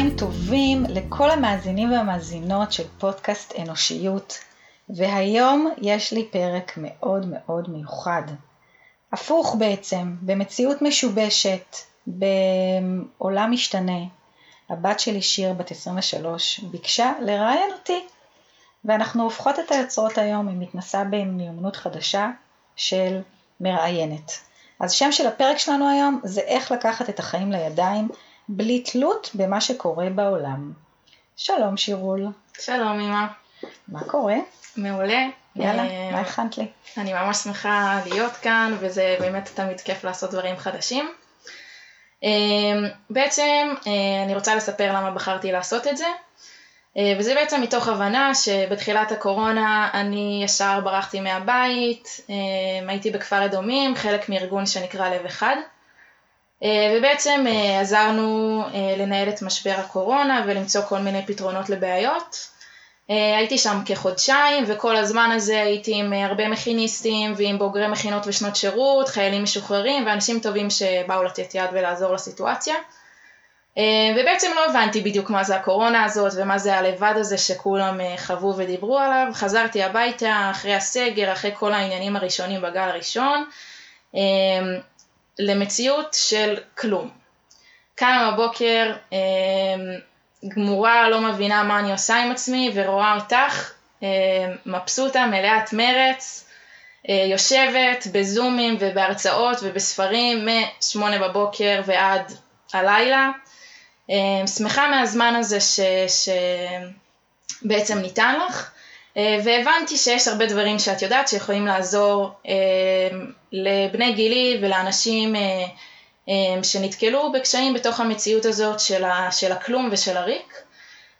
צהריים טובים לכל המאזינים והמאזינות של פודקאסט אנושיות, והיום יש לי פרק מאוד מאוד מיוחד. הפוך בעצם, במציאות משובשת, בעולם משתנה, הבת שלי שיר בת 23 ביקשה לראיין אותי, ואנחנו הופכות את היוצרות היום, היא מתנסה במיומנות חדשה של מראיינת. אז שם של הפרק שלנו היום זה איך לקחת את החיים לידיים בלי תלות במה שקורה בעולם. שלום שירול. שלום אמא. מה קורה? מעולה. יאללה, אה, מה הכנת לי? אני ממש שמחה להיות כאן וזה באמת תמיד כיף לעשות דברים חדשים. אה, בעצם אה, אני רוצה לספר למה בחרתי לעשות את זה. וזה בעצם מתוך הבנה שבתחילת הקורונה אני ישר ברחתי מהבית, הייתי בכפר אדומים, חלק מארגון שנקרא לב אחד. אה, ובעצם אה, עזרנו אה, לנהל את משבר הקורונה ולמצוא כל מיני פתרונות לבעיות. הייתי שם כחודשיים וכל הזמן הזה הייתי עם הרבה מכיניסטים ועם בוגרי מכינות ושנות שירות, חיילים משוחררים ואנשים טובים שבאו לתת יד ולעזור לסיטואציה. ובעצם לא הבנתי בדיוק מה זה הקורונה הזאת ומה זה הלבד הזה שכולם חוו ודיברו עליו. חזרתי הביתה אחרי הסגר, אחרי כל העניינים הראשונים בגל הראשון. למציאות של כלום. קמה בבוקר, אה, גמורה, לא מבינה מה אני עושה עם עצמי, ורואה אותך, אה, מבסוטה, מלאת מרץ, אה, יושבת בזומים ובהרצאות ובספרים מ-8 בבוקר ועד הלילה. אה, שמחה מהזמן הזה שבעצם ניתן לך. והבנתי שיש הרבה דברים שאת יודעת שיכולים לעזור לבני גילי ולאנשים שנתקלו בקשיים בתוך המציאות הזאת של, ה, של הכלום ושל הריק,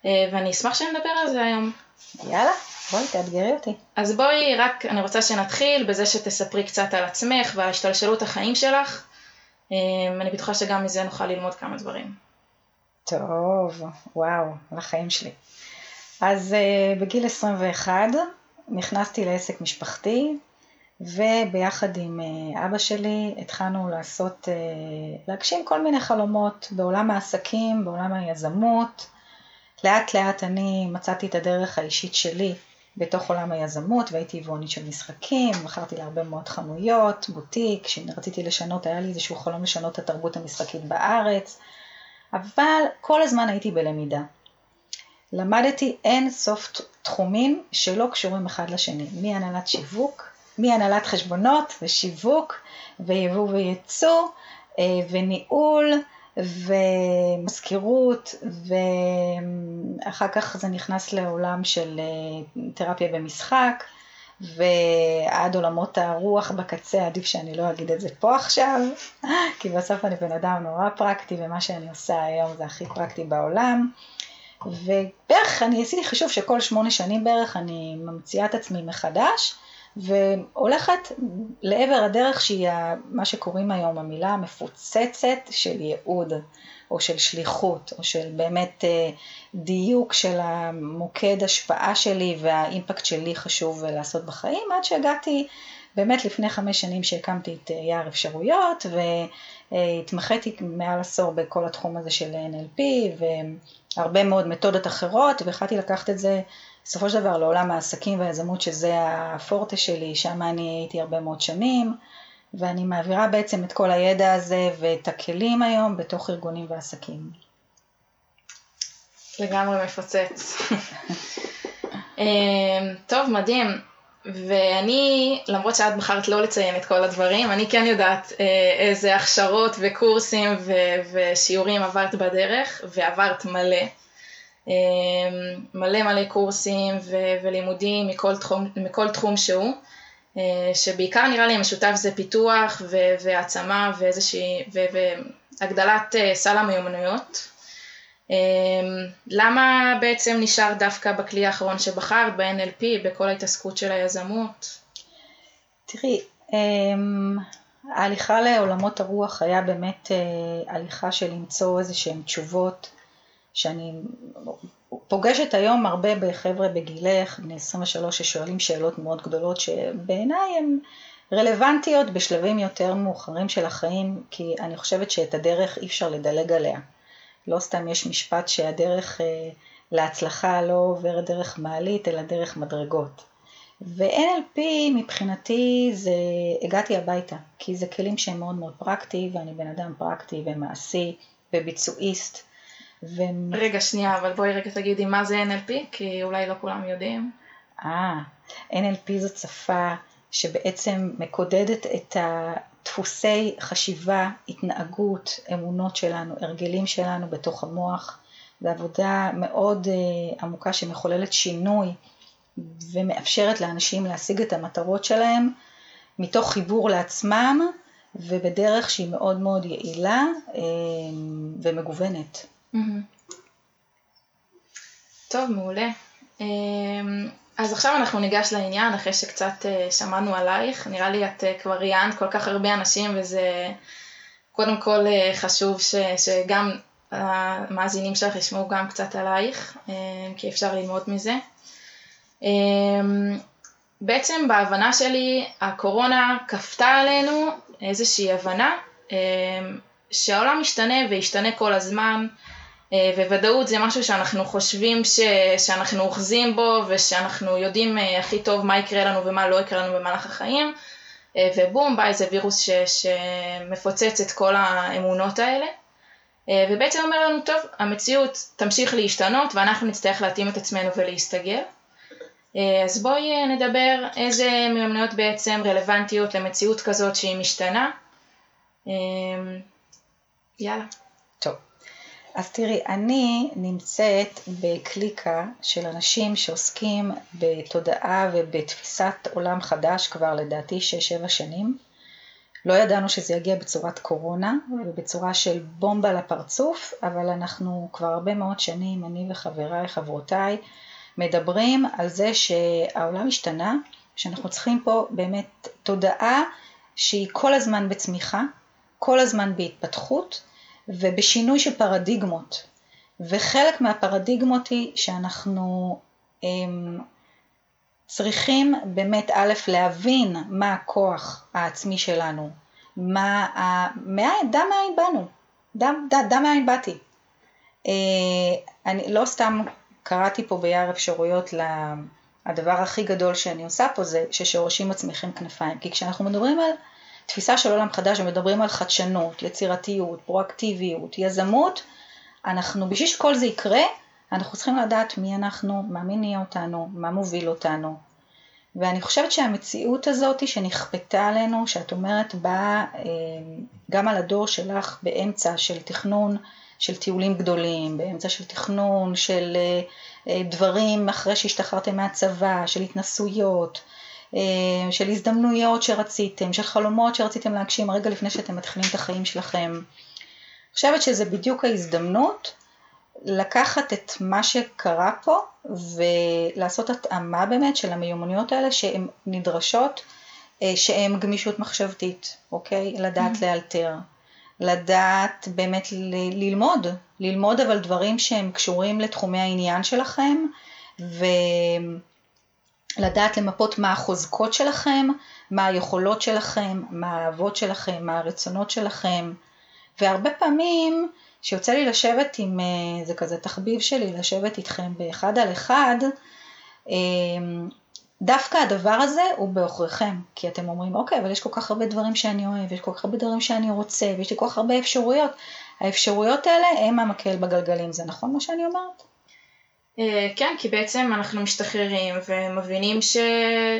ואני אשמח שנדבר על זה היום. יאללה, בואי תאתגרי אותי. אז בואי, רק אני רוצה שנתחיל בזה שתספרי קצת על עצמך ועל השתלשלות החיים שלך. אני בטוחה שגם מזה נוכל ללמוד כמה דברים. טוב, וואו, על החיים שלי. אז בגיל 21 נכנסתי לעסק משפחתי וביחד עם uh, אבא שלי התחלנו לעשות, uh, להגשים כל מיני חלומות בעולם העסקים, בעולם היזמות. לאט לאט אני מצאתי את הדרך האישית שלי בתוך עולם היזמות והייתי יבואנית של משחקים, מכרתי להרבה מאוד חנויות, בוטיק, כשרציתי לשנות, היה לי איזשהו חלום לשנות את התרבות המשחקית בארץ, אבל כל הזמן הייתי בלמידה. למדתי אין סוף תחומים שלא קשורים אחד לשני, מהנהלת שיווק, מהנהלת חשבונות ושיווק ויבוא וייצוא אה, וניהול ומזכירות ואחר כך זה נכנס לעולם של אה, תרפיה במשחק ועד עולמות הרוח בקצה, עדיף שאני לא אגיד את זה פה עכשיו, כי בסוף אני בן אדם נורא פרקטי ומה שאני עושה היום זה הכי פרקטי בעולם. ובערך אני עשיתי חישוב שכל שמונה שנים בערך אני ממציאה את עצמי מחדש והולכת לעבר הדרך שהיא מה שקוראים היום המילה המפוצצת של ייעוד או של שליחות או של באמת אה, דיוק של המוקד השפעה שלי והאימפקט שלי חשוב לעשות בחיים עד שהגעתי באמת לפני חמש שנים שהקמתי את אה, יער אפשרויות והתמחיתי מעל עשור בכל התחום הזה של NLP והרבה מאוד מתודות אחרות והחלטתי לקחת את זה בסופו של דבר לעולם העסקים והיזמות שזה הפורטה שלי, שם אני הייתי הרבה מאוד שנים ואני מעבירה בעצם את כל הידע הזה ואת הכלים היום בתוך ארגונים ועסקים. לגמרי מפוצץ. אמ, טוב, מדהים. ואני, למרות שאת בחרת לא לציין את כל הדברים, אני כן יודעת אה, איזה הכשרות וקורסים ו- ושיעורים עברת בדרך, ועברת מלא. אה, מלא מלא קורסים ו- ולימודים מכל תחום, מכל תחום שהוא, אה, שבעיקר נראה לי המשותף זה פיתוח ו- והעצמה ואיזושהי, והגדלת סל המיומנויות. אמ, למה בעצם נשאר דווקא בכלי האחרון שבחרת, ב-NLP, בכל ההתעסקות של היזמות? תראי, אמ, ההליכה לעולמות הרוח היה באמת אה, הליכה של למצוא איזה שהן תשובות שאני פוגשת היום הרבה בחבר'ה בגילך, בני 23, ששואלים שאלות מאוד גדולות, שבעיניי הן רלוונטיות בשלבים יותר מאוחרים של החיים, כי אני חושבת שאת הדרך אי אפשר לדלג עליה. לא סתם יש משפט שהדרך אה, להצלחה לא עוברת דרך מעלית, אלא דרך מדרגות. ו-NLP מבחינתי זה הגעתי הביתה, כי זה כלים שהם מאוד מאוד פרקטי, ואני בן אדם פרקטי ומעשי וביצועיסט. ו... רגע, שנייה, אבל בואי רגע תגידי מה זה NLP, כי אולי לא כולם יודעים. אה, NLP זאת שפה שבעצם מקודדת את הדפוסי חשיבה, התנהגות, אמונות שלנו, הרגלים שלנו בתוך המוח. זו עבודה מאוד uh, עמוקה שמחוללת שינוי ומאפשרת לאנשים להשיג את המטרות שלהם מתוך חיבור לעצמם ובדרך שהיא מאוד מאוד יעילה uh, ומגוונת. טוב, מעולה. Um, אז עכשיו אנחנו ניגש לעניין, אחרי שקצת uh, שמענו עלייך. נראה לי את uh, כבר ראיינת כל כך הרבה אנשים, וזה קודם כל uh, חשוב ש, שגם המאזינים שלך ישמעו גם קצת עלייך, כי אפשר ללמוד מזה. Um, בעצם בהבנה שלי, הקורונה כפתה עלינו איזושהי הבנה um, שהעולם משתנה וישתנה כל הזמן. אה, וודאות זה משהו שאנחנו חושבים ש, שאנחנו אוחזים בו ושאנחנו יודעים אה, הכי טוב מה יקרה לנו ומה לא יקרה לנו במהלך החיים. אה, ובום בא איזה וירוס ש, שמפוצץ את כל האמונות האלה. ובעצם אומר לנו טוב המציאות תמשיך להשתנות ואנחנו נצטרך להתאים את עצמנו ולהסתגר. אז בואי נדבר איזה מיומנויות בעצם רלוונטיות למציאות כזאת שהיא משתנה. יאללה אז תראי, אני נמצאת בקליקה של אנשים שעוסקים בתודעה ובתפיסת עולם חדש כבר לדעתי 6-7 שנים. לא ידענו שזה יגיע בצורת קורונה ובצורה של בומבה לפרצוף, אבל אנחנו כבר הרבה מאוד שנים, אני וחבריי, חברותיי, מדברים על זה שהעולם השתנה, שאנחנו צריכים פה באמת תודעה שהיא כל הזמן בצמיחה, כל הזמן בהתפתחות, ובשינוי של פרדיגמות. וחלק מהפרדיגמות היא שאנחנו הם, צריכים באמת א', להבין מה הכוח העצמי שלנו, מה, מאין, דע מאין באנו, דע, מאין באתי. אה, אני לא סתם קראתי פה ביער אפשרויות הדבר הכי גדול שאני עושה פה זה ששורשים מצמיחים כנפיים, כי כשאנחנו מדברים על תפיסה של עולם חדש ומדברים על חדשנות, יצירתיות, פרואקטיביות, יזמות, אנחנו, בשביל שכל זה יקרה, אנחנו צריכים לדעת מי אנחנו, מה מניע אותנו, מה מוביל אותנו. ואני חושבת שהמציאות הזאת שנכפתה עלינו, שאת אומרת באה אה, גם על הדור שלך באמצע של תכנון של טיולים גדולים, באמצע של תכנון של אה, אה, דברים אחרי שהשתחררתם מהצבא, של התנסויות, של הזדמנויות שרציתם, של חלומות שרציתם להגשים רגע לפני שאתם מתחילים את החיים שלכם. אני חושבת שזה בדיוק ההזדמנות לקחת את מה שקרה פה ולעשות התאמה באמת של המיומנויות האלה שהן נדרשות, אה, שהן גמישות מחשבתית, אוקיי? לדעת mm-hmm. לאלתר, לדעת באמת ל- ללמוד, ללמוד אבל דברים שהם קשורים לתחומי העניין שלכם, ו... לדעת למפות מה החוזקות שלכם, מה היכולות שלכם, מה האהבות שלכם, מה הרצונות שלכם. והרבה פעמים שיוצא לי לשבת עם, אה, זה כזה תחביב שלי, לשבת איתכם באחד על אחד, אה, דווקא הדבר הזה הוא בעוכריכם, כי אתם אומרים, אוקיי, אבל יש כל כך הרבה דברים שאני אוהב, יש כל כך הרבה דברים שאני רוצה, ויש לי כל כך הרבה אפשרויות. האפשרויות האלה הם המקל בגלגלים, זה נכון מה שאני אומרת? אה, כן, כי בעצם אנחנו משתחררים ומבינים ש...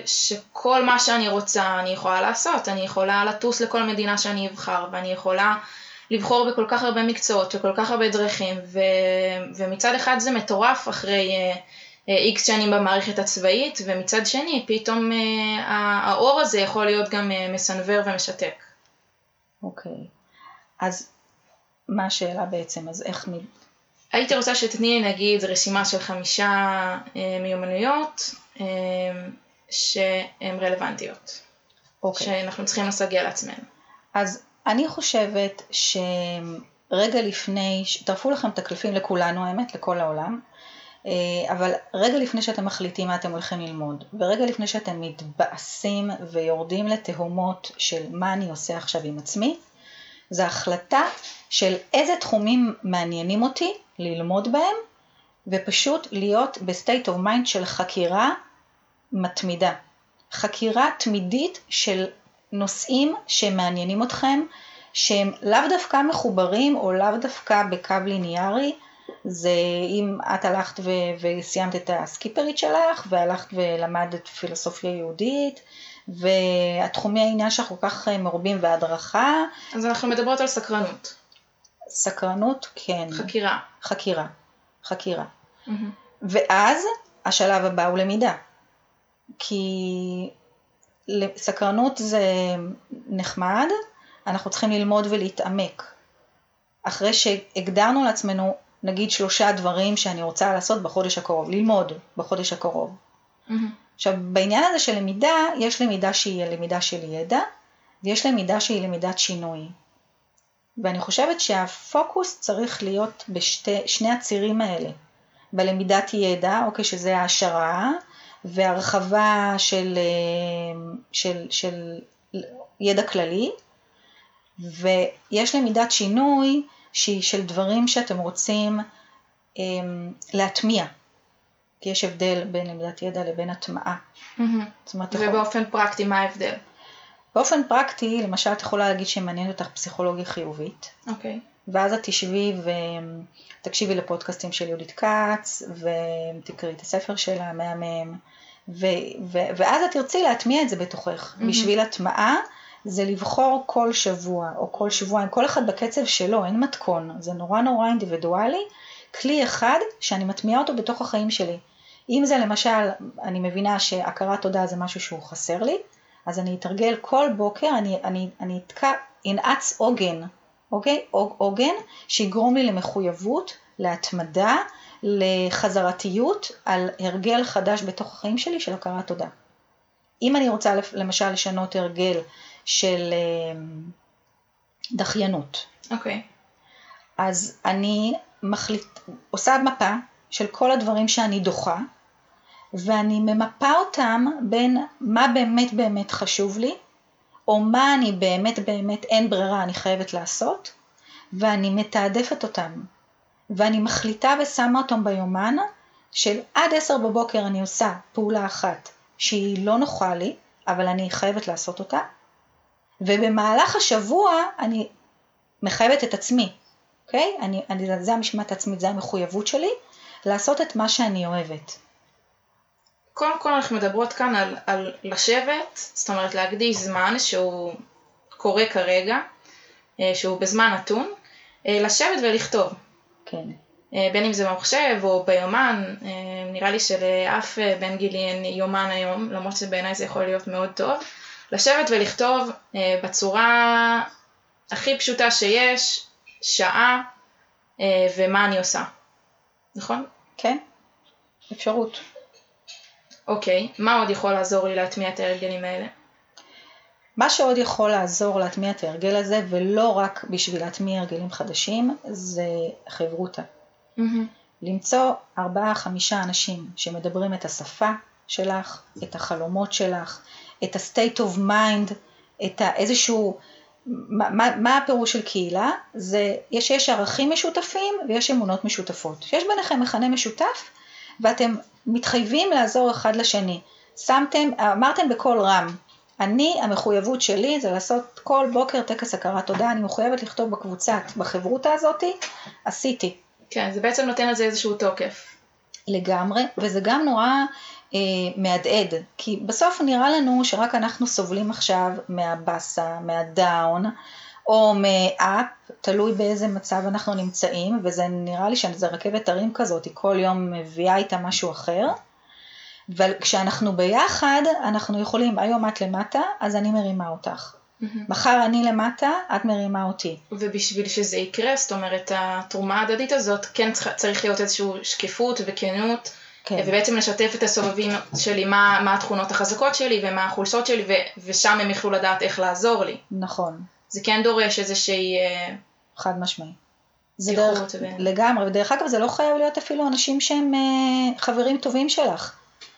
שכל מה שאני רוצה אני יכולה לעשות, אני יכולה לטוס לכל מדינה שאני אבחר ואני יכולה לבחור בכל כך הרבה מקצועות וכל כך הרבה דרכים ו... ומצד אחד זה מטורף אחרי איקס uh, שנים במערכת הצבאית ומצד שני פתאום uh, האור הזה יכול להיות גם uh, מסנוור ומשתק. אוקיי, okay. אז מה השאלה בעצם? אז איך, הייתי רוצה שתתני לי נגיד רשימה של חמישה אה, מיומנויות אה, שהן רלוונטיות, okay. אוקיי. שאנחנו צריכים לסגל לעצמנו. אז אני חושבת רגע לפני, טרפו לכם את הקלפים לכולנו האמת, לכל העולם, אה, אבל רגע לפני שאתם מחליטים מה אתם הולכים ללמוד, ורגע לפני שאתם מתבאסים ויורדים לתהומות של מה אני עושה עכשיו עם עצמי, זו החלטה של איזה תחומים מעניינים אותי ללמוד בהם, ופשוט להיות ב state of mind של חקירה מתמידה. חקירה תמידית של נושאים שמעניינים אתכם, שהם לאו דווקא מחוברים או לאו דווקא בקו ליניארי, זה אם את הלכת ו- וסיימת את הסקיפרית שלך והלכת ולמדת פילוסופיה יהודית והתחומי העניין שלך כל כך מרובים והדרכה. אז אנחנו מדברות על סקרנות. סקרנות, כן. חקירה. חקירה. חקירה. Mm-hmm. ואז השלב הבא הוא למידה. כי סקרנות זה נחמד, אנחנו צריכים ללמוד ולהתעמק. אחרי שהגדרנו לעצמנו נגיד שלושה דברים שאני רוצה לעשות בחודש הקרוב, ללמוד בחודש הקרוב. Mm-hmm. עכשיו בעניין הזה של למידה, יש למידה שהיא למידה של ידע, ויש למידה שהיא למידת שינוי. ואני חושבת שהפוקוס צריך להיות בשני הצירים האלה. בלמידת ידע, אוקיי, שזה העשרה, והרחבה של, אה, של, של ידע כללי, ויש למידת שינוי שהיא של דברים שאתם רוצים um, להטמיע, כי יש הבדל בין למידת ידע לבין הטמעה. Mm-hmm. אומרת, ובאופן יכול... פרקטי מה ההבדל? באופן פרקטי, למשל את יכולה להגיד שמעניין אותך פסיכולוגיה חיובית. אוקיי. Okay. ואז את תשבי ותקשיבי לפודקאסטים של יהודית כץ, ותקראי את הספר שלה, המהמם, ו- ו- ואז את תרצי להטמיע את זה בתוכך. Mm-hmm. בשביל הטמעה זה לבחור כל שבוע או כל שבועיים, כל אחד בקצב שלו, אין מתכון, זה נורא נורא אינדיבידואלי, כלי אחד שאני מטמיעה אותו בתוך החיים שלי. אם זה למשל, אני מבינה שהכרת תודה זה משהו שהוא חסר לי, אז אני אתרגל כל בוקר, אני, אני, אני אתקע, אנעץ עוגן, אוקיי? עוגן שיגרום לי למחויבות, להתמדה, לחזרתיות על הרגל חדש בתוך החיים שלי של הכרת תודה. אם אני רוצה למשל לשנות הרגל של אה, דחיינות. אוקיי. Okay. אז אני מחליט, עושה מפה של כל הדברים שאני דוחה, ואני ממפה אותם בין מה באמת באמת חשוב לי, או מה אני באמת באמת אין ברירה, אני חייבת לעשות, ואני מתעדפת אותם. ואני מחליטה ושמה אותם ביומן של עד עשר בבוקר אני עושה פעולה אחת שהיא לא נוחה לי, אבל אני חייבת לעשות אותה, ובמהלך השבוע אני מחייבת את עצמי, אוקיי? אני, אני, זה המשמעת העצמית, זה המחויבות שלי, לעשות את מה שאני אוהבת. קודם כל אנחנו מדברות כאן על, על לשבת, זאת אומרת להקדיש זמן שהוא קורה כרגע, אה, שהוא בזמן נתון, אה, לשבת ולכתוב. כן. אה, בין אם זה במחשב או ביומן, נראה לי שלאף בן גילי אין יומן היום, למרות שבעיניי זה יכול להיות מאוד טוב. לשבת ולכתוב אה, בצורה הכי פשוטה שיש, שעה, אה, ומה אני עושה. נכון? כן, אפשרות. אוקיי, מה עוד יכול לעזור לי להטמיע את ההרגלים האלה? מה שעוד יכול לעזור להטמיע את ההרגל הזה, ולא רק בשביל להטמיע הרגלים חדשים, זה חברותה. Mm-hmm. למצוא ארבעה, חמישה אנשים שמדברים את השפה שלך, את החלומות שלך, את ה-state of mind, את איזשהו, מה, מה, מה הפירוש של קהילה? זה, יש, יש ערכים משותפים ויש אמונות משותפות. שיש ביניכם מכנה משותף ואתם מתחייבים לעזור אחד לשני. שמתם, אמרתם בקול רם, אני, המחויבות שלי זה לעשות כל בוקר טקס הכרת תודה, אני מחויבת לכתוב בקבוצת, בחברותה הזאתי, עשיתי. כן, זה בעצם נותן לזה איזשהו תוקף. לגמרי, וזה גם נורא מהדהד, כי בסוף נראה לנו שרק אנחנו סובלים עכשיו מהבאסה, מהדאון, או מאפ, תלוי באיזה מצב אנחנו נמצאים, וזה נראה לי שזה רכבת הרים כזאת, היא כל יום מביאה איתה משהו אחר. וכשאנחנו ביחד, אנחנו יכולים, היום את למטה, אז אני מרימה אותך. Mm-hmm. מחר אני למטה, את מרימה אותי. ובשביל שזה יקרה, זאת אומרת, התרומה ההדדית הזאת, כן צריך להיות איזושהי שקיפות וכנות. כן. ובעצם לשתף את הסובבים שלי מה, מה התכונות החזקות שלי ומה החולשות שלי ו, ושם הם יוכלו לדעת איך לעזור לי. נכון. זה כן דורש איזושהי... חד משמעי. זה דרך, ו- לגמרי, ודרך אגב זה לא חייב להיות אפילו אנשים שהם אה, חברים טובים שלך.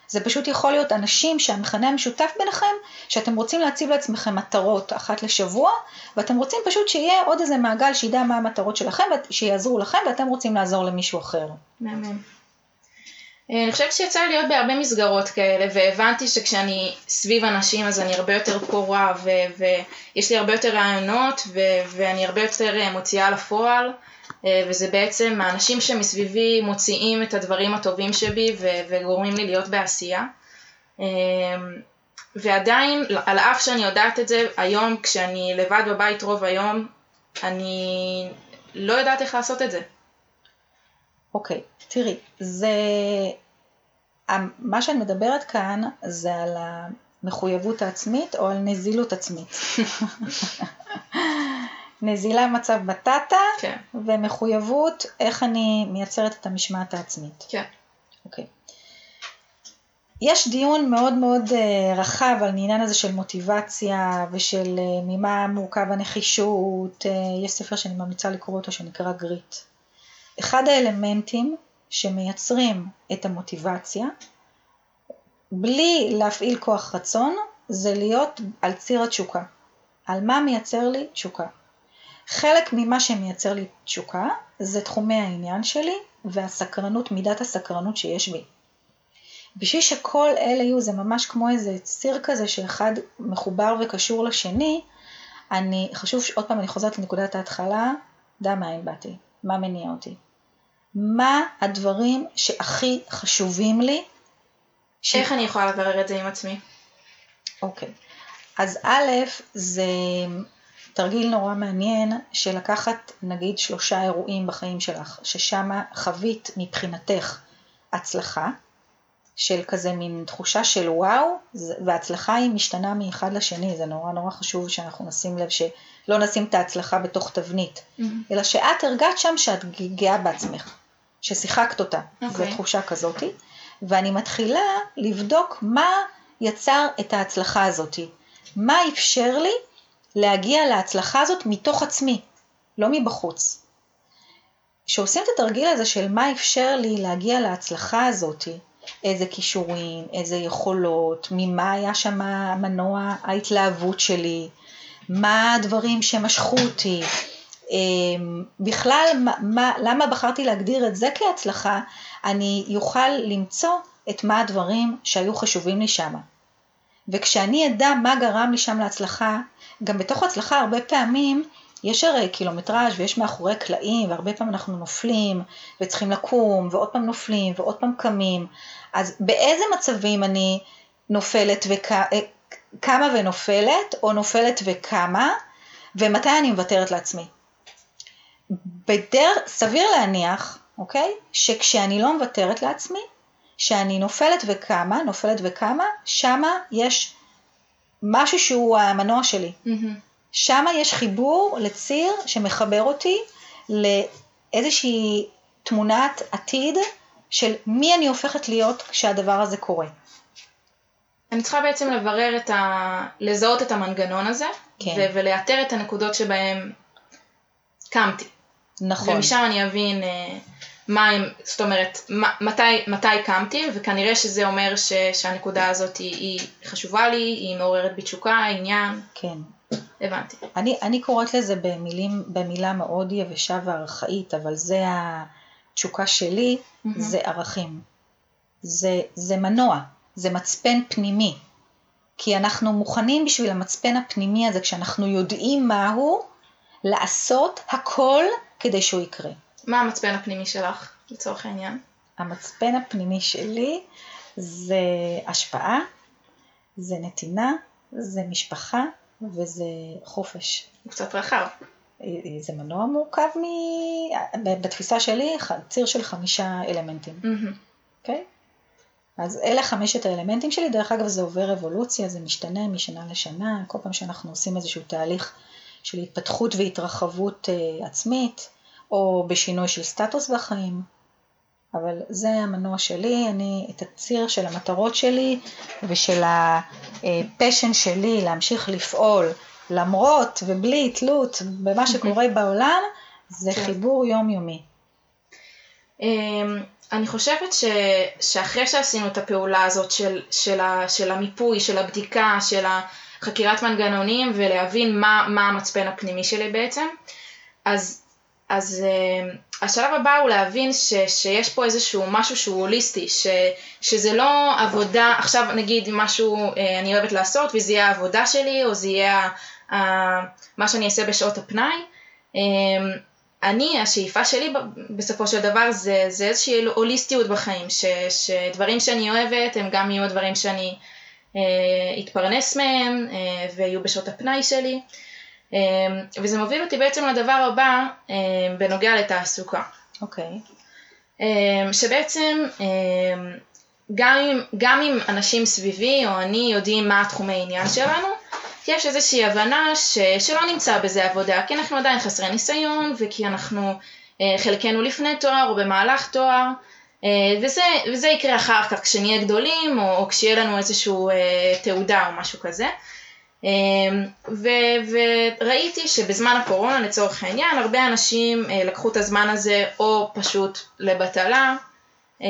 זה פשוט יכול להיות אנשים שהמכנה המשותף ביניכם, שאתם רוצים להציב לעצמכם מטרות אחת לשבוע, ואתם רוצים פשוט שיהיה עוד איזה מעגל שידע מה המטרות שלכם, שיעזרו לכם, ואתם רוצים לעזור למישהו אחר. מהמם. אה, אני חושבת שיצא לי להיות בהרבה מסגרות כאלה, והבנתי שכשאני סביב אנשים אז אני הרבה יותר פורה, ו- ויש לי הרבה יותר רעיונות, ו- ואני הרבה יותר אה, מוציאה לפועל, אה, וזה בעצם האנשים שמסביבי מוציאים את הדברים הטובים שבי ו- וגורמים לי להיות בעשייה. ועדיין, על אף שאני יודעת את זה, היום כשאני לבד בבית רוב היום, אני לא יודעת איך לעשות את זה. אוקיי, תראי, זה... מה שאת מדברת כאן זה על המחויבות העצמית או על נזילות עצמית. נזילה מצב בטטה, כן. ומחויבות איך אני מייצרת את המשמעת העצמית. כן. אוקיי. יש דיון מאוד מאוד uh, רחב על העניין הזה של מוטיבציה ושל uh, ממה מורכב הנחישות, uh, יש ספר שאני ממליצה לקרוא אותו שנקרא גריט. אחד האלמנטים שמייצרים את המוטיבציה, בלי להפעיל כוח רצון, זה להיות על ציר התשוקה. על מה מייצר לי תשוקה. חלק ממה שמייצר לי תשוקה זה תחומי העניין שלי והסקרנות, מידת הסקרנות שיש בי. בשביל שכל אלה יהיו, זה ממש כמו איזה ציר כזה שאחד מחובר וקשור לשני, אני, חשוב, עוד פעם אני חוזרת לנקודת ההתחלה, דע מאין באתי, מה מניע אותי. מה הדברים שהכי חשובים לי? ש... איך אני יכולה לברר את זה עם עצמי? אוקיי. אז א', זה תרגיל נורא מעניין של לקחת נגיד שלושה אירועים בחיים שלך, ששם חווית מבחינתך הצלחה, של כזה מין תחושה של וואו, וההצלחה היא משתנה מאחד לשני, זה נורא נורא חשוב שאנחנו נשים לב שלא נשים את ההצלחה בתוך תבנית, mm-hmm. אלא שאת הרגעת שם שאת גאה בעצמך, ששיחקת אותה, okay. זו אוקיי. תחושה כזאתי, ואני מתחילה לבדוק מה יצר את ההצלחה הזאתי, מה אפשר לי להגיע להצלחה הזאת מתוך עצמי, לא מבחוץ. כשעושים את התרגיל הזה של מה אפשר לי להגיע להצלחה הזאתי, איזה כישורים, איזה יכולות, ממה היה שם המנוע ההתלהבות שלי, מה הדברים שמשכו אותי, בכלל, מה, מה, למה בחרתי להגדיר את זה כהצלחה, אני יוכל למצוא את מה הדברים שהיו חשובים לי שמה. וכשאני אדע מה גרם לי שם להצלחה, גם בתוך הצלחה הרבה פעמים יש הרי קילומטראז' ויש מאחורי קלעים והרבה פעמים אנחנו נופלים וצריכים לקום ועוד פעם נופלים ועוד פעם קמים, אז באיזה מצבים אני נופלת וקמה אה, ונופלת או נופלת וקמה ומתי אני מוותרת לעצמי. בדרך, סביר להניח, אוקיי, שכשאני לא מוותרת לעצמי, שאני נופלת וקמה, נופלת וקמה, שמה יש משהו שהוא המנוע שלי. Mm-hmm. שמה יש חיבור לציר שמחבר אותי לאיזושהי תמונת עתיד של מי אני הופכת להיות כשהדבר הזה קורה. אני צריכה בעצם לברר את ה... לזהות את המנגנון הזה, כן. ו- ולאתר את הנקודות שבהן קמתי. נכון. ומשם אני אבין אה, מה הם, זאת אומרת, מתי, מתי קמתי, וכנראה שזה אומר ש, שהנקודה הזאת היא, היא חשובה לי, היא מעוררת בתשוקה, עניין. כן. הבנתי. אני, אני קוראת לזה במילים, במילה מאוד יבשה וארכאית, אבל זה התשוקה שלי, mm-hmm. זה ערכים. זה, זה מנוע, זה מצפן פנימי. כי אנחנו מוכנים בשביל המצפן הפנימי הזה, כשאנחנו יודעים מהו, לעשות הכל כדי שהוא יקרה. מה המצפן הפנימי שלך, לצורך העניין? המצפן הפנימי שלי זה השפעה, זה נתינה, זה משפחה וזה חופש. הוא קצת רחב. זה מנוע מורכב מ... בתפיסה שלי, ציר של חמישה אלמנטים. אוקיי? Mm-hmm. אז אלה חמשת האלמנטים שלי, דרך אגב זה עובר אבולוציה, זה משתנה משנה לשנה, כל פעם שאנחנו עושים איזשהו תהליך של התפתחות והתרחבות uh, עצמית, או בשינוי של סטטוס בחיים, אבל זה המנוע שלי, אני את הציר של המטרות שלי ושל הפשן שלי להמשיך לפעול למרות ובלי תלות במה שקורה בעולם, זה כן. חיבור יומיומי. אמ, אני חושבת ש, שאחרי שעשינו את הפעולה הזאת של, של, ה, של המיפוי, של הבדיקה, של החקירת מנגנונים ולהבין מה, מה המצפן הפנימי שלי בעצם, אז, אז uh, השלב הבא הוא להבין ש, שיש פה איזשהו משהו שהוא הוליסטי, ש, שזה לא עבודה, עכשיו נגיד משהו uh, אני אוהבת לעשות וזה יהיה העבודה שלי או זה יהיה uh, מה שאני אעשה בשעות הפנאי, um, אני, השאיפה שלי בסופו של דבר זה, זה איזושהי הוליסטיות בחיים, ש, שדברים שאני אוהבת הם גם יהיו דברים שאני אה, אתפרנס מהם אה, ויהיו בשעות הפנאי שלי, אה, וזה מוביל אותי בעצם לדבר הבא אה, בנוגע לתעסוקה. אוקיי. Okay. אה, שבעצם גם אם, גם אם אנשים סביבי או אני יודעים מה התחומי העניין שלנו, יש איזושהי הבנה ש, שלא נמצא בזה עבודה, כי אנחנו עדיין חסרי ניסיון וכי אנחנו אה, חלקנו לפני תואר או במהלך תואר, אה, וזה, וזה יקרה אחר כך כשנהיה גדולים או, או כשיהיה לנו איזושהי אה, תעודה או משהו כזה. אה, ו, וראיתי שבזמן הקורונה לצורך העניין הרבה אנשים אה, לקחו את הזמן הזה או פשוט לבטלה אה,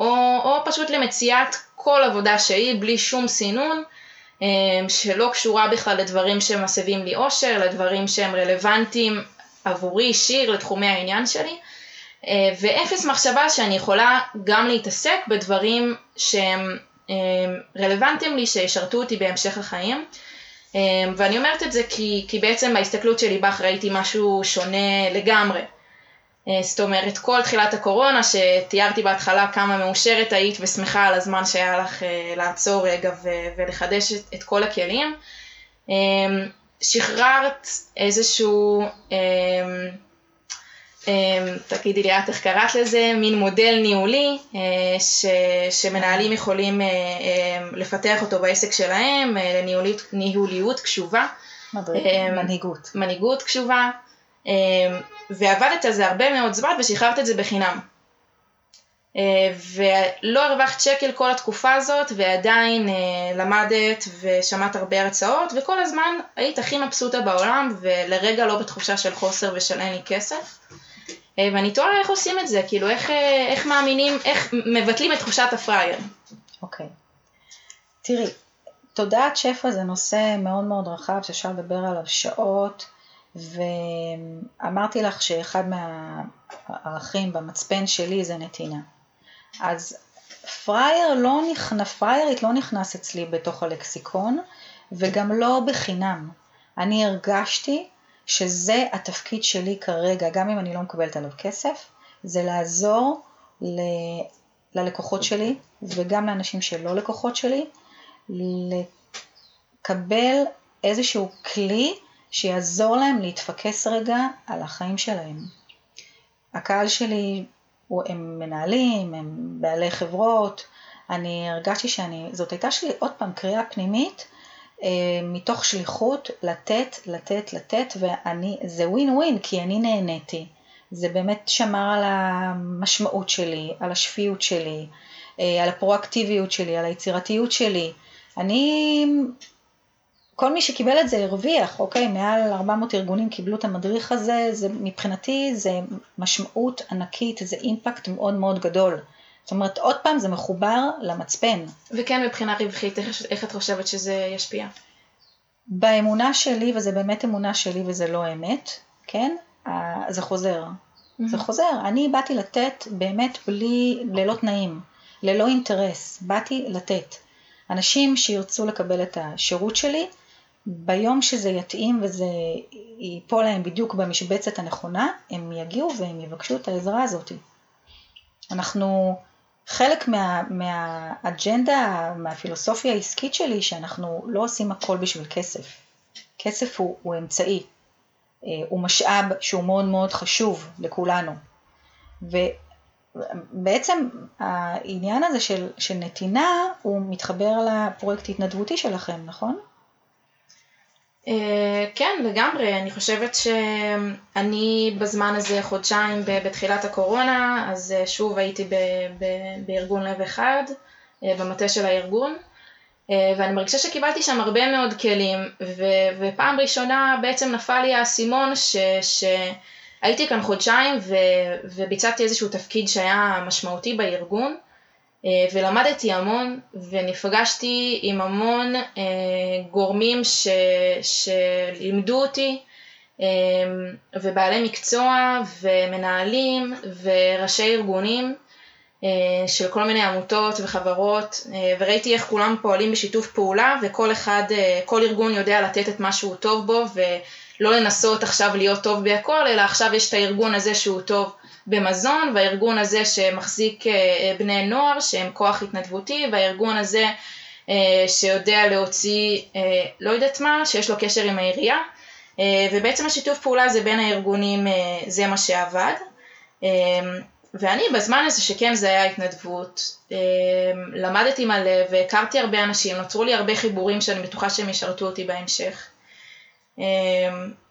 או, או פשוט למציאת כל עבודה שהיא בלי שום סינון אמ, שלא קשורה בכלל לדברים שמסבים לי אושר, לדברים שהם רלוונטיים עבורי אישי, לתחומי העניין שלי, אה, ואפס מחשבה שאני יכולה גם להתעסק בדברים שהם אמ, רלוונטיים לי, שישרתו אותי בהמשך החיים. אמ, ואני אומרת את זה כי, כי בעצם בהסתכלות שלי בך ראיתי משהו שונה לגמרי. אה, זאת אומרת, כל תחילת הקורונה, שתיארתי בהתחלה כמה מאושרת היית ושמחה על הזמן שהיה לך אה, לעצור רגע ולחדש את כל הכלים, אה, שחררת איזשהו, תגידי לי את איך קראת לזה, מין מודל ניהולי ש, שמנהלים יכולים לפתח אותו בעסק שלהם, לניהוליות ניהוליות קשובה. מנהיגות. מנהיגות קשובה. ועבדת על זה הרבה מאוד זמן ושחררת את זה בחינם. אה, ולא הרווחת שקל כל התקופה הזאת ועדיין אה, למדת ושמעת הרבה הרצאות וכל הזמן היית הכי מבסוטה בעולם ולרגע לא בתחושה של חוסר ושל אין לי כסף. אה, ואני תוהה איך עושים את זה, כאילו איך, איך מאמינים, איך מבטלים את תחושת הפראייר. אוקיי. Okay. תראי, תודעת שפע זה נושא מאוד מאוד רחב שאפשר לדבר עליו שעות. ואמרתי לך שאחד מהערכים במצפן שלי זה נתינה. אז פראייר לא נכנס, פראיירית לא נכנס אצלי בתוך הלקסיקון וגם לא בחינם. אני הרגשתי שזה התפקיד שלי כרגע, גם אם אני לא מקבלת עליו כסף, זה לעזור ל... ללקוחות שלי וגם לאנשים שלא לקוחות שלי, לקבל איזשהו כלי שיעזור להם להתפקס רגע על החיים שלהם. הקהל שלי הוא, הם מנהלים, הם בעלי חברות, אני הרגשתי שאני, זאת הייתה שלי עוד פעם קריאה פנימית מתוך שליחות לתת, לתת, לתת, ואני, זה ווין ווין כי אני נהניתי. זה באמת שמר על המשמעות שלי, על השפיות שלי, אה, על הפרואקטיביות שלי, על היצירתיות שלי. אני כל מי שקיבל את זה הרוויח, אוקיי? מעל 400 ארגונים קיבלו את המדריך הזה, זה מבחינתי זה משמעות ענקית, זה אימפקט מאוד מאוד גדול. זאת אומרת, עוד פעם זה מחובר למצפן. וכן מבחינה רווחית, איך, איך את חושבת שזה ישפיע? באמונה שלי, וזה באמת אמונה שלי וזה לא אמת, כן? זה חוזר. Mm-hmm. זה חוזר. אני באתי לתת באמת בלי, ללא תנאים, ללא אינטרס. באתי לתת. אנשים שירצו לקבל את השירות שלי, ביום שזה יתאים וזה ייפול להם בדיוק במשבצת הנכונה, הם יגיעו והם יבקשו את העזרה הזאת. אנחנו, חלק מה, מהאג'נדה, מהפילוסופיה העסקית שלי, שאנחנו לא עושים הכל בשביל כסף. כסף הוא, הוא אמצעי, אה, הוא משאב שהוא מאוד מאוד חשוב לכולנו. ובעצם העניין הזה של, של נתינה, הוא מתחבר לפרויקט התנדבותי שלכם, נכון? אה, כן, לגמרי. אני חושבת שאני בזמן הזה חודשיים בתחילת הקורונה, אז אה, שוב הייתי בארגון לב אחד, אה, במטה של הארגון, ואני מרגישה שקיבלתי שם הרבה מאוד כלים, ו- ופעם ראשונה בעצם נפל לי האסימון ש... ש- כאן חודשיים ו, וביצעתי איזשהו תפקיד שהיה משמעותי בארגון, ולמדתי המון ונפגשתי עם המון אה, גורמים ש, שלימדו אותי אה, ובעלי מקצוע ומנהלים וראשי ארגונים של כל מיני עמותות וחברות וראיתי איך כולם פועלים בשיתוף פעולה וכל אחד, כל ארגון יודע לתת את מה שהוא טוב בו ולא לנסות עכשיו להיות טוב בהכל אלא עכשיו יש את הארגון הזה שהוא טוב במזון, והארגון הזה שמחזיק אה, בני נוער שהם כוח התנדבותי, והארגון הזה אה, שיודע להוציא אה, לא יודעת מה, שיש לו קשר עם העירייה, ובעצם השיתוף פעולה הזה בין הארגונים זה מה שעבד. ואני בזמן הזה שכן זה היה התנדבות, למדתי מלא והכרתי הרבה אנשים, נוצרו לי הרבה חיבורים שאני בטוחה שהם ישרתו אותי בהמשך. אמ,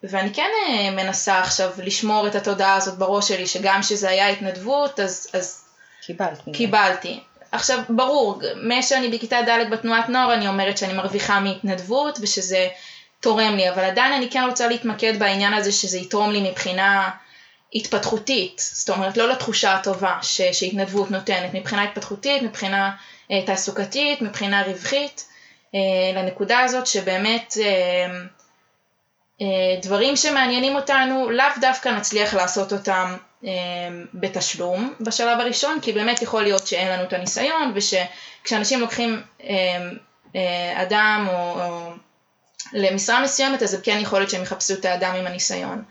ואני כן אה, מנסה עכשיו לשמור את התודעה הזאת בראש שלי, שגם כשזה היה התנדבות, אז, אז קיבלת. קיבלתי. עכשיו, ברור, משאני בכיתה ד' בתנועת נוער, אני אומרת שאני מרוויחה מהתנדבות ושזה תורם לי, אבל עדיין אני כן רוצה להתמקד בעניין הזה שזה יתרום לי מבחינה התפתחותית, זאת אומרת לא לתחושה הטובה ש, שהתנדבות נותנת, מבחינה התפתחותית, מבחינה אה, תעסוקתית, מבחינה רווחית, אה, לנקודה הזאת שבאמת אה, דברים שמעניינים אותנו, לאו דווקא נצליח לעשות אותם אה, בתשלום בשלב הראשון, כי באמת יכול להיות שאין לנו את הניסיון, ושכשאנשים לוקחים אה, אדם או, או למשרה מסוימת, אז כן יכול להיות שהם יחפשו את האדם עם הניסיון.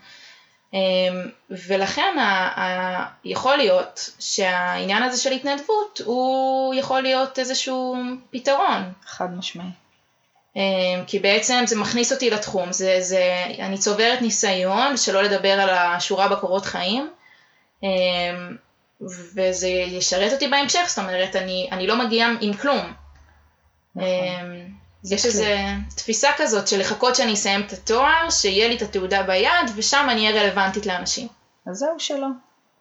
ולכן ה, ה, יכול להיות שהעניין הזה של התנדבות הוא יכול להיות איזשהו פתרון. חד משמעי. אמ, כי בעצם זה מכניס אותי לתחום, זה, זה, אני צוברת ניסיון, שלא לדבר על השורה בקורות חיים, אמ, וזה ישרת אותי בהמשך, זאת אומרת, אני, אני לא מגיעה עם כלום. נכון. אמ, יש איזו תפיסה כזאת של לחכות שאני אסיים את התואר, שיהיה לי את התעודה ביד, ושם אני אהיה רלוונטית לאנשים. אז זהו שלא.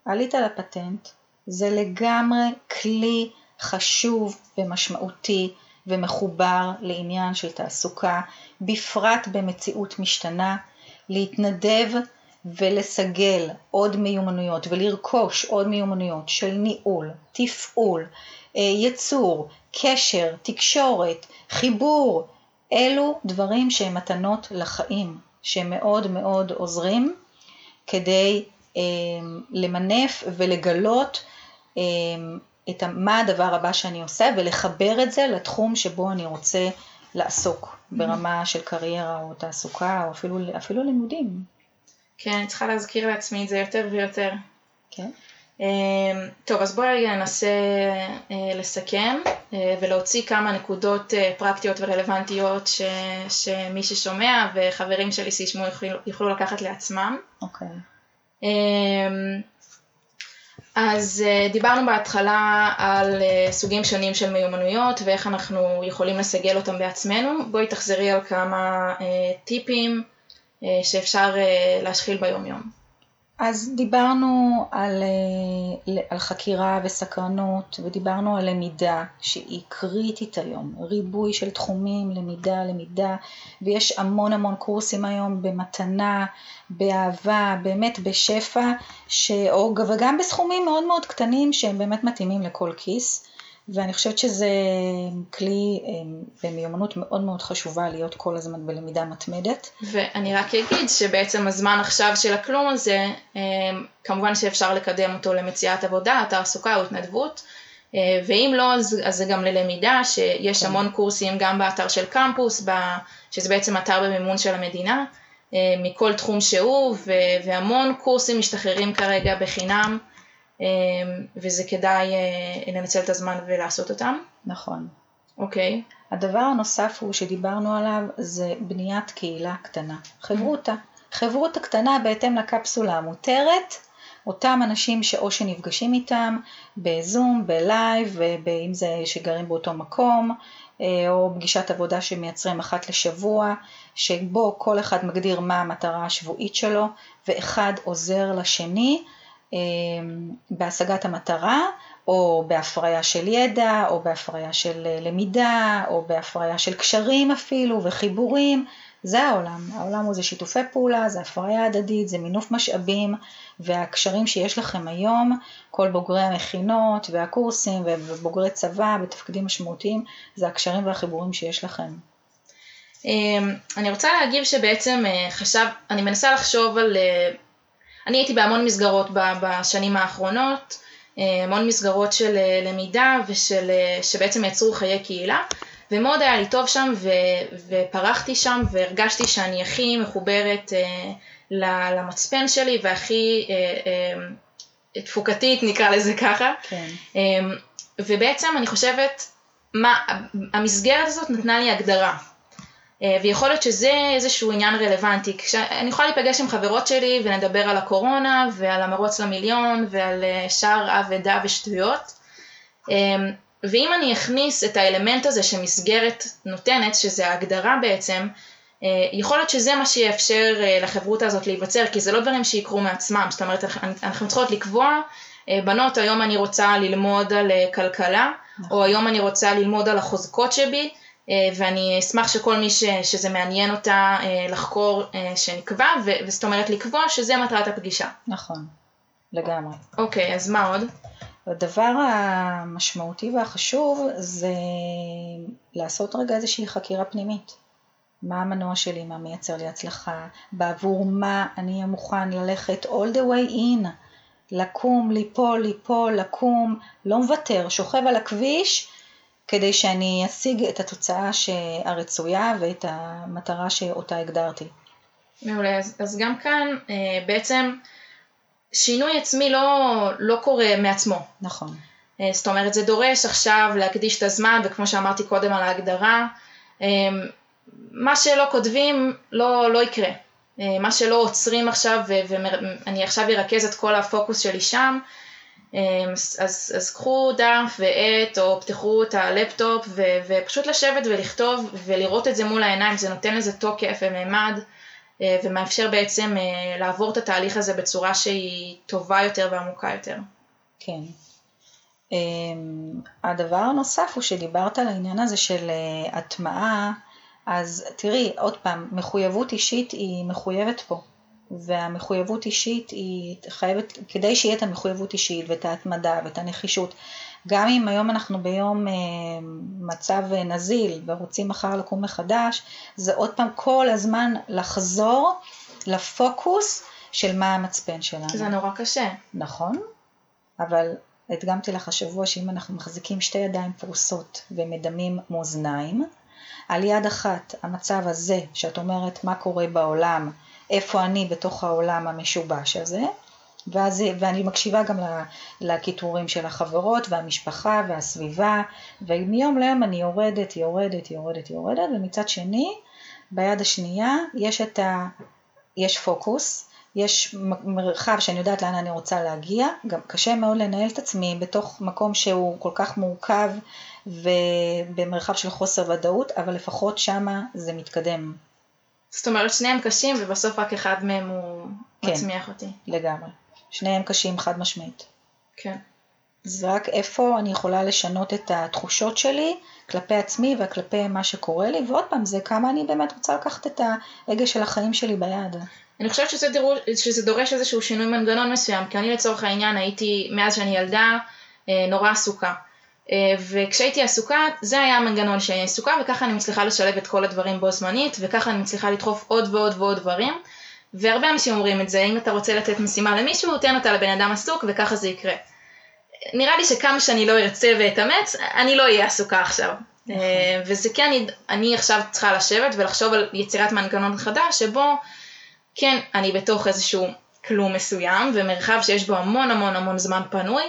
עלית לפטנט, זה לגמרי כלי חשוב ומשמעותי ומחובר לעניין של תעסוקה, בפרט במציאות משתנה, להתנדב ולסגל עוד מיומנויות ולרכוש עוד מיומנויות של ניהול, תפעול, אה, יצור, קשר, תקשורת, חיבור, אלו דברים שהם מתנות לחיים, שהם מאוד מאוד עוזרים כדי אה, למנף ולגלות אה, את מה הדבר הבא שאני עושה ולחבר את זה לתחום שבו אני רוצה לעסוק ברמה של קריירה או תעסוקה או אפילו, אפילו לימודים. כן, אני צריכה להזכיר לעצמי את זה יותר ויותר. כן. אמ, טוב, אז בואי רגע ננסה אה, לסכם אה, ולהוציא כמה נקודות אה, פרקטיות ורלוונטיות ש, שמי ששומע וחברים שלי שישמעו יוכלו, יוכלו לקחת לעצמם. אוקיי. Okay. אז uh, דיברנו בהתחלה על uh, סוגים שונים של מיומנויות ואיך אנחנו יכולים לסגל אותם בעצמנו. בואי תחזרי על כמה uh, טיפים שאפשר להשחיל ביום יום. אז דיברנו על, אה, על חקירה וסקרנות ודיברנו על למידה שהיא קריטית היום, ריבוי של תחומים, למידה, למידה ויש המון המון קורסים היום במתנה, באהבה, באמת בשפע, ש... וגם בסכומים מאוד מאוד קטנים שהם באמת מתאימים לכל כיס. ואני חושבת שזה כלי במיומנות מאוד מאוד חשובה להיות כל הזמן בלמידה מתמדת. ואני רק אגיד שבעצם הזמן עכשיו של הכלום הזה, אמ, כמובן שאפשר לקדם אותו למציאת עבודה, תעסוקה או התנדבות, אה, ואם לא אז, אז זה גם ללמידה, שיש כן. המון קורסים גם באתר של קמפוס, שזה בעצם אתר במימון של המדינה, אה, מכל תחום שהוא, והמון קורסים משתחררים כרגע בחינם. אמ, וזה כדאי אה, לנצל את הזמן ולעשות אותם. נכון. אוקיי. Okay. הדבר הנוסף הוא שדיברנו עליו זה בניית קהילה קטנה, חברותה. חברותה קטנה בהתאם לקפסולה המותרת, אותם אנשים שאו שנפגשים איתם בזום, בלייב, אם זה שגרים באותו מקום, אה, או פגישת עבודה שמייצרים אחת לשבוע, שבו כל אחד מגדיר מה המטרה השבועית שלו, ואחד עוזר לשני בהשגת המטרה, או בהפריה של ידע, או בהפריה של אה, למידה, או בהפריה של קשרים אפילו, וחיבורים, זה העולם, העולם הוא זה שיתופי פעולה, זה הפריה הדדית, זה מינוף משאבים והקשרים שיש לכם היום, כל בוגרי המכינות והקורסים ובוגרי צבא בתפקידים משמעותיים, זה הקשרים והחיבורים שיש לכם. אמ, אני רוצה להגיב שבעצם אה, חשב, אני מנסה לחשוב על, אה, אני הייתי בהמון מסגרות בשנים האחרונות, אה, המון מסגרות של למידה ושל, שבעצם יצרו חיי קהילה, ומאוד היה לי טוב שם ו, ופרחתי שם והרגשתי שאני הכי מחוברת למצפן שלי והכי תפוקתית נקרא לזה ככה. כן. ובעצם אני חושבת, מה, המסגרת הזאת נתנה לי הגדרה. אה, ויכול להיות שזה איזשהו עניין רלוונטי. אני יכולה להיפגש עם חברות שלי ונדבר על הקורונה ועל המרוץ למיליון ועל אה, שאר אבדה ושטויות. אה, ואם אני אכניס את האלמנט הזה שמסגרת נותנת, שזה ההגדרה בעצם, יכול להיות שזה מה שיאפשר לחברותה הזאת להיווצר, כי זה לא דברים שיקרו מעצמם, זאת אומרת אנחנו צריכות לקבוע, בנות היום אני רוצה ללמוד על כלכלה, נכון. או היום אני רוצה ללמוד על החוזקות שבי, ואני אשמח שכל מי ש, שזה מעניין אותה אה, לחקור אה, שנקבע, וזאת אומרת לקבוע שזה מטרת הפגישה. נכון, לגמרי. אוקיי, אז מה עוד? הדבר המשמעותי והחשוב זה לעשות רגע איזושהי חקירה פנימית. מה המנוע שלי, מה מייצר לי הצלחה, בעבור מה אני אהיה מוכן ללכת all the way in, לקום, ליפול, ליפול, לקום, לא מוותר, שוכב על הכביש כדי שאני אשיג את התוצאה הרצויה ואת המטרה שאותה הגדרתי. מעולה, אז, אז גם כאן אה, בעצם שינוי עצמי לא, לא קורה מעצמו. נכון. אה, זאת אומרת, זה דורש עכשיו להקדיש את הזמן, וכמו שאמרתי קודם על ההגדרה, אה, מה שלא כותבים לא, לא יקרה. מה שלא עוצרים עכשיו, ואני עכשיו ארכז את כל הפוקוס שלי שם, אז, אז קחו דף ועט או פתחו את הלפטופ ו, ופשוט לשבת ולכתוב ולראות את זה מול העיניים, זה נותן לזה תוקף וממד אה, ומאפשר בעצם אה, לעבור את התהליך הזה בצורה שהיא טובה יותר ועמוקה יותר. כן. אמ, הדבר הנוסף הוא שדיברת על העניין הזה של אה, הטמעה, אז תראי, עוד פעם, מחויבות אישית היא מחויבת פה. והמחויבות אישית היא חייבת, כדי שיהיה את המחויבות אישית ואת ההתמדה ואת הנחישות, גם אם היום אנחנו ביום אה, מצב נזיל ורוצים מחר לקום מחדש, זה עוד פעם כל הזמן לחזור לפוקוס של מה המצפן שלנו. זה נורא קשה. נכון, אבל הדגמתי לך השבוע שאם אנחנו מחזיקים שתי ידיים פרוסות ומדמים מאזניים, על יד אחת המצב הזה שאת אומרת מה קורה בעולם איפה אני בתוך העולם המשובש הזה, ואז, ואני מקשיבה גם לקיטורים של החברות והמשפחה והסביבה, ומיום ליום אני יורדת, יורדת, יורדת, יורדת, ומצד שני, ביד השנייה יש את ה... יש פוקוס, יש מרחב שאני יודעת לאן אני רוצה להגיע, גם קשה מאוד לנהל את עצמי בתוך מקום שהוא כל כך מורכב ובמרחב של חוסר ודאות, אבל לפחות שמה זה מתקדם. זאת אומרת שניהם קשים ובסוף רק אחד מהם הוא כן, מצמיח אותי. לגמרי. שניהם קשים חד משמעית. כן. זה רק איפה אני יכולה לשנות את התחושות שלי כלפי עצמי וכלפי מה שקורה לי, ועוד פעם, זה כמה אני באמת רוצה לקחת את ההגה של החיים שלי ביד. אני חושבת שזה, דרוש, שזה דורש איזשהו שינוי מנגנון מסוים, כי אני לצורך העניין הייתי, מאז שאני ילדה, אה, נורא עסוקה. אה, וכשהייתי עסוקה, זה היה המנגנון שאני עסוקה, וככה אני מצליחה לשלב את כל הדברים בו זמנית, וככה אני מצליחה לדחוף עוד ועוד ועוד דברים. והרבה אנשים אומרים את זה, אם אתה רוצה לתת משימה למישהו, תן אותה לבן אדם עסוק, וככה זה יקרה. נראה לי שכמה שאני לא ארצה ואתאמץ, אני לא אהיה עסוקה עכשיו. נכון. אה, וזה כן, אני, אני עכשיו צריכה לשבת ולחשוב על יצירת מנגנון חדש, שבו כן, אני בתוך איזשהו כלום מסוים, ומרחב שיש בו המון המון המון זמן פנוי,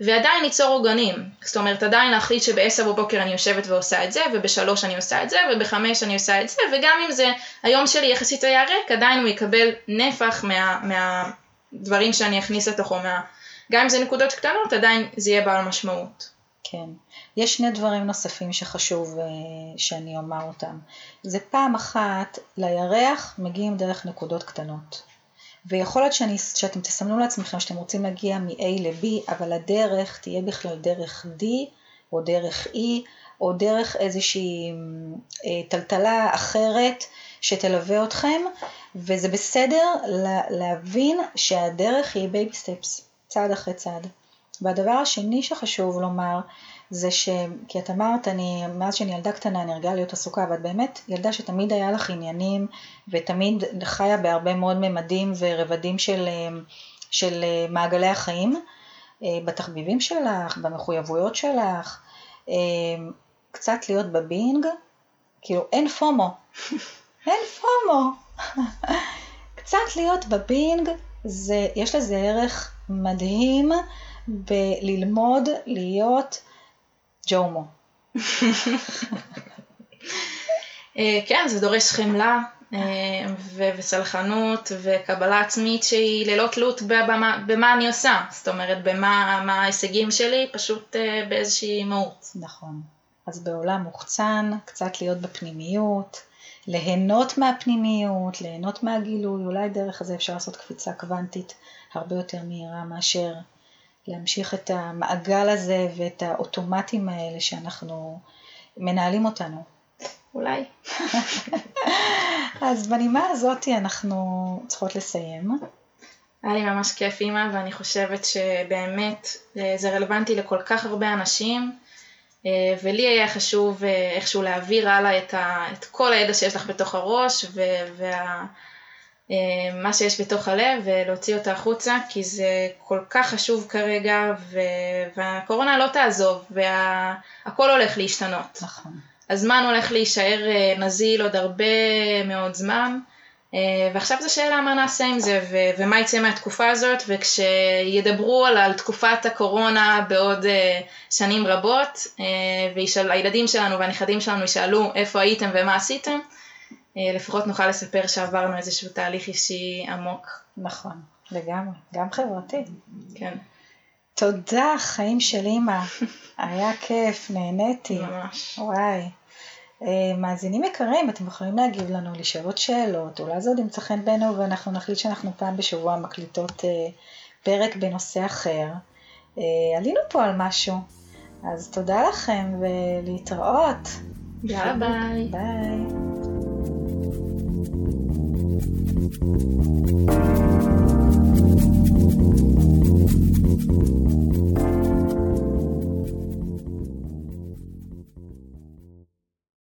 ועדיין ליצור עוגנים. זאת אומרת, עדיין להחליט שבעשר בבוקר אני יושבת ועושה את זה, ובשלוש אני עושה את זה, ובחמש אני עושה את זה, וגם אם זה היום שלי יחסית היה ריק, עדיין הוא יקבל נפח מה, מהדברים שאני אכניס לתוכו, מה... גם אם זה נקודות קטנות, עדיין זה יהיה בעל משמעות. כן. יש שני דברים נוספים שחשוב uh, שאני אומר אותם. זה פעם אחת, לירח מגיעים דרך נקודות קטנות. ויכול להיות שאני, שאתם תסמנו לעצמכם שאתם רוצים להגיע מ-A ל-B, אבל הדרך תהיה בכלל דרך D, או דרך E, או דרך איזושהי אה, טלטלה אחרת שתלווה אתכם, וזה בסדר להבין שהדרך היא baby steps, צעד אחרי צעד. והדבר השני שחשוב לומר, זה ש... כי את אמרת, אני, מאז שאני ילדה קטנה אני הרגעה להיות עסוקה, ואת באמת ילדה שתמיד היה לך עניינים, ותמיד חיה בהרבה מאוד ממדים ורבדים של, של מעגלי החיים, בתחביבים שלך, במחויבויות שלך, קצת להיות בבינג, כאילו אין פומו, אין פומו. קצת להיות בבינג, זה, יש לזה ערך מדהים בללמוד להיות ג'ומו. אה, כן, זה דורש חמלה אה, וסלחנות וקבלה עצמית שהיא ללא תלות במה, במה אני עושה, זאת אומרת במה ההישגים שלי, פשוט אה, באיזושהי מהות. נכון. אז בעולם מוחצן, קצת להיות בפנימיות, ליהנות מהפנימיות, ליהנות מהגילוי, אולי דרך זה אפשר לעשות קפיצה קוונטית הרבה יותר מהירה מאשר להמשיך את המעגל הזה ואת האוטומטים האלה שאנחנו מנהלים אותנו. אולי. אז בנימה הזאת אנחנו צריכות לסיים. היה לי ממש כיף אימא ואני חושבת שבאמת אה, זה רלוונטי לכל כך הרבה אנשים אה, ולי היה חשוב אה, איכשהו להעביר הלאה את, ה, את כל הידע שיש לך בתוך הראש וה... אה, מה שיש בתוך הלב ולהוציא אותה החוצה כי זה כל כך חשוב כרגע ו... והקורונה לא תעזוב והכל וה... הולך להשתנות. נכון. הזמן הולך להישאר אה, נזיל עוד הרבה מאוד זמן אה, ועכשיו זו שאלה מה נעשה עם זה ו... ומה יצא מהתקופה הזאת וכשידברו על, על תקופת הקורונה בעוד שנים רבות והילדים שלנו והנכדים שלנו ישאלו איפה הייתם ומה עשיתם לפחות נוכל לספר שעברנו איזשהו תהליך אישי עמוק. נכון, לגמרי, גם חברתי. כן. תודה, חיים של אימא. היה כיף, נהניתי. ממש. וואי. אה, מאזינים יקרים, אתם יכולים להגיב לנו, לשאול עוד שאלות, אולי זה עוד ימצא חן בעינינו ואנחנו נחליט שאנחנו פעם בשבוע מקליטות אה, פרק בנושא אחר. עלינו פה על משהו, אז תודה לכם ולהתראות. יאללה ביי. ביי. うん。